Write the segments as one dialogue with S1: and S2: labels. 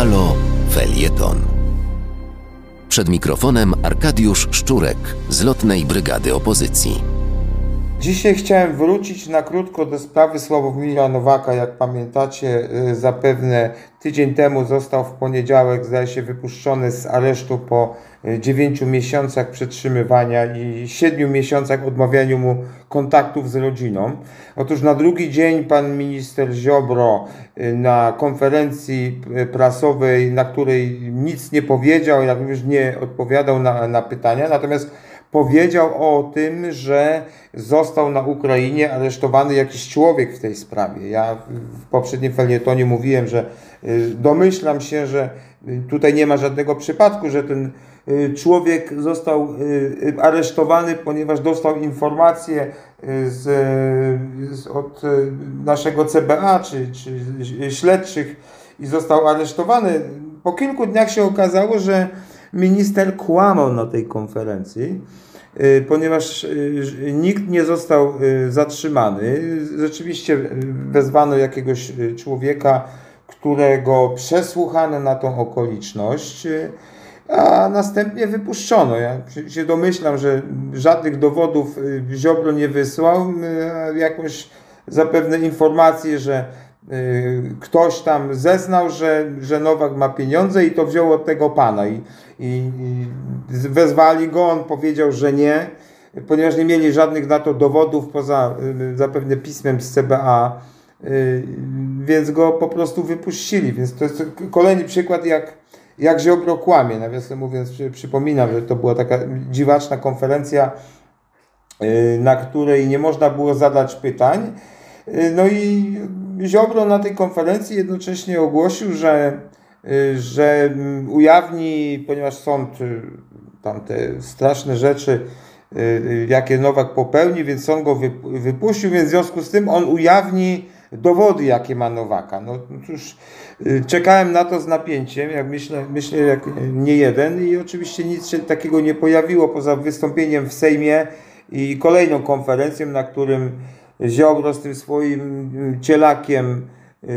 S1: Halo Felieton. Przed mikrofonem Arkadiusz Szczurek z Lotnej Brygady Opozycji.
S2: Dzisiaj chciałem wrócić na krótko do sprawy Sławomira Nowaka. Jak pamiętacie, y, zapewne tydzień temu został w poniedziałek, zdaje się, wypuszczony z aresztu po 9 y, miesiącach przetrzymywania i 7 miesiącach odmawianiu mu kontaktów z rodziną. Otóż na drugi dzień pan minister Ziobro y, na konferencji prasowej, na której nic nie powiedział, jak również nie odpowiadał na, na pytania, natomiast powiedział o tym, że został na Ukrainie aresztowany jakiś człowiek w tej sprawie. Ja w poprzednim felietonie mówiłem, że y, domyślam się, że y, tutaj nie ma żadnego przypadku, że ten y, człowiek został aresztowany, ponieważ dostał informację z, z, od naszego CBA czy, czy śledczych i został aresztowany. Po kilku dniach się okazało, że minister kłamał na tej konferencji, y, ponieważ y, nikt nie został y, zatrzymany. Rzeczywiście wezwano jakiegoś człowieka, którego przesłuchano na tą okoliczność, a następnie wypuszczono. Ja się domyślam, że żadnych dowodów Ziobro nie wysłał, jakąś zapewne informację, że ktoś tam zeznał, że, że Nowak ma pieniądze i to wziął od tego pana. I, i, i wezwali go, on powiedział, że nie, ponieważ nie mieli żadnych na to dowodów poza y, zapewne pismem z CBA, y, więc go po prostu wypuścili, więc to jest kolejny przykład jak, jak Ziobro kłamie, nawiasem mówiąc przypominam, że to była taka dziwaczna konferencja, na której nie można było zadać pytań, no i Ziobro na tej konferencji jednocześnie ogłosił, że, y, że ujawni, ponieważ sąd y, tam te straszne rzeczy, y, jakie Nowak popełni, więc sąd go wypuścił, więc w związku z tym on ujawni dowody, jakie ma Nowaka. No cóż, czekałem na to z napięciem, jak myślę, myślę jak nie jeden i oczywiście nic się takiego nie pojawiło poza wystąpieniem w Sejmie i kolejną konferencją, na którym Ziobro z tym swoim mm, cielakiem, y,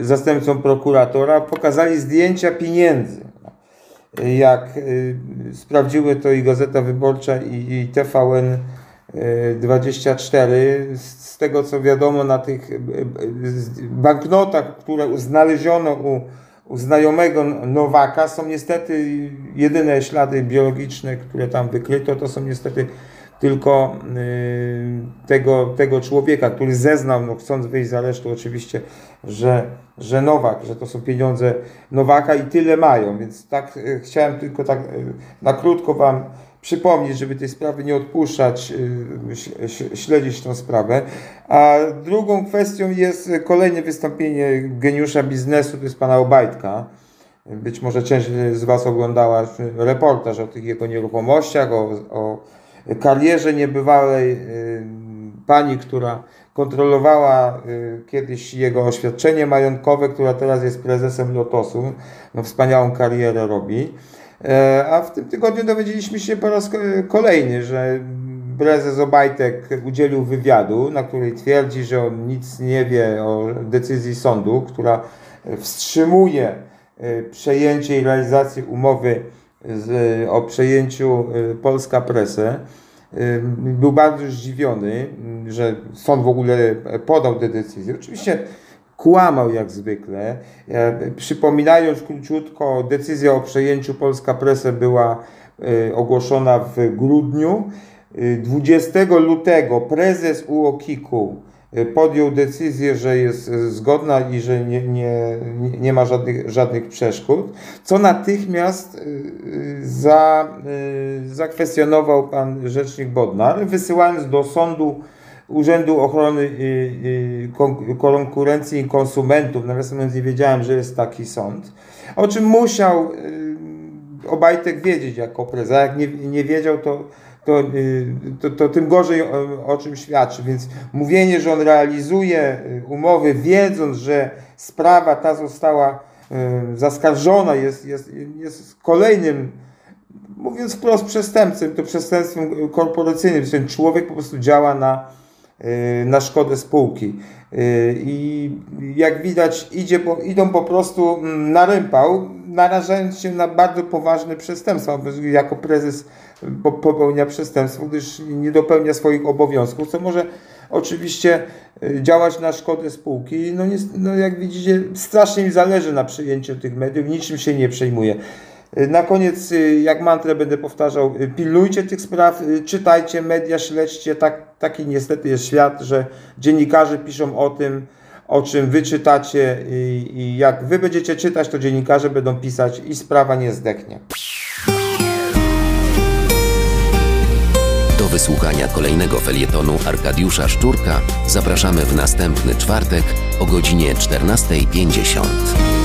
S2: y, zastępcą prokuratora, pokazali zdjęcia pieniędzy. Jak y, sprawdziły to i Gazeta Wyborcza i TVN 24, z tego co wiadomo na tych banknotach, które znaleziono u znajomego Nowaka są niestety jedyne ślady biologiczne, które tam wykryto, to są niestety tylko y, tego, tego człowieka, który zeznał, no chcąc wyjść z aresztu oczywiście, że, że Nowak, że to są pieniądze Nowaka i tyle mają, więc tak y, chciałem tylko tak y, na krótko Wam przypomnieć, żeby tej sprawy nie odpuszczać, śledzić tą sprawę. A drugą kwestią jest kolejne wystąpienie geniusza biznesu, to jest pana Obajtka. Być może część z Was oglądała reportaż o tych jego nieruchomościach, o, o karierze niebywałej y, pani, która kontrolowała y, kiedyś jego oświadczenie majątkowe, która teraz jest prezesem Lotosu. No, wspaniałą karierę robi. E, a w tym tygodniu dowiedzieliśmy się po raz kolejny, że prezes Obajtek udzielił wywiadu, na której twierdzi, że on nic nie wie o decyzji sądu, która wstrzymuje y, przejęcie i realizację umowy z, o przejęciu y, Polska Presę. Y, był bardzo zdziwiony, że sąd w ogóle podał tę decyzję. Oczywiście kłamał jak zwykle. Przypominając króciutko, decyzja o przejęciu Polska Presę była y, ogłoszona w grudniu. 20 lutego prezes UOKiK-u Y, podjął decyzję, że jest y, zgodna i że nie, nie, nie ma żadnych, żadnych przeszkód, co natychmiast y, za, zakwestionował pan rzecznik Bodnar, wysyłając do sądu Urzędu Ochrony Konkurencji i Konsumentów, nawiasem mówiąc nie wiedziałem, że jest taki sąd, o czym musiał Obajtek wiedzieć jako prezes, jak nie, nie wiedział, to to, y, to, to tym gorzej o, o, czym świadczy. Więc mówienie, że on realizuje y, umowy, wiedząc, że sprawa ta została y, zaskarżona, jest, jest, jest kolejnym, mówiąc wprost, przestępcą, to przestępstwem korporacyjnym. Ten człowiek po prostu działa na, na szkodę spółki. I jak widać idzie, idą po prostu mm, na rympał, narażając się na bardzo poważne przestępstwa, jako prezes popełnia przestępstwo, gdyż nie dopełnia swoich obowiązków, co może oczywiście y, działać na szkodę spółki. No, nie, no jak widzicie, strasznie mi zależy na przyjęciu tych mediów, niczym się nie przejmuję. Y, na koniec, y, jak mantrę będę powtarzał, pilnujcie tych spraw, czytajcie media, śledźcie. Tak, taki niestety jest świat, że dziennikarze piszą o tym, o czym wy czytacie i, i jak wy będziecie czytać, to dziennikarze będą pisać i sprawa nie zdechnie.
S1: Do wysłuchania kolejnego felietonu Arkadiusza Szczurka zapraszamy w następny czwartek o godzinie 14.50.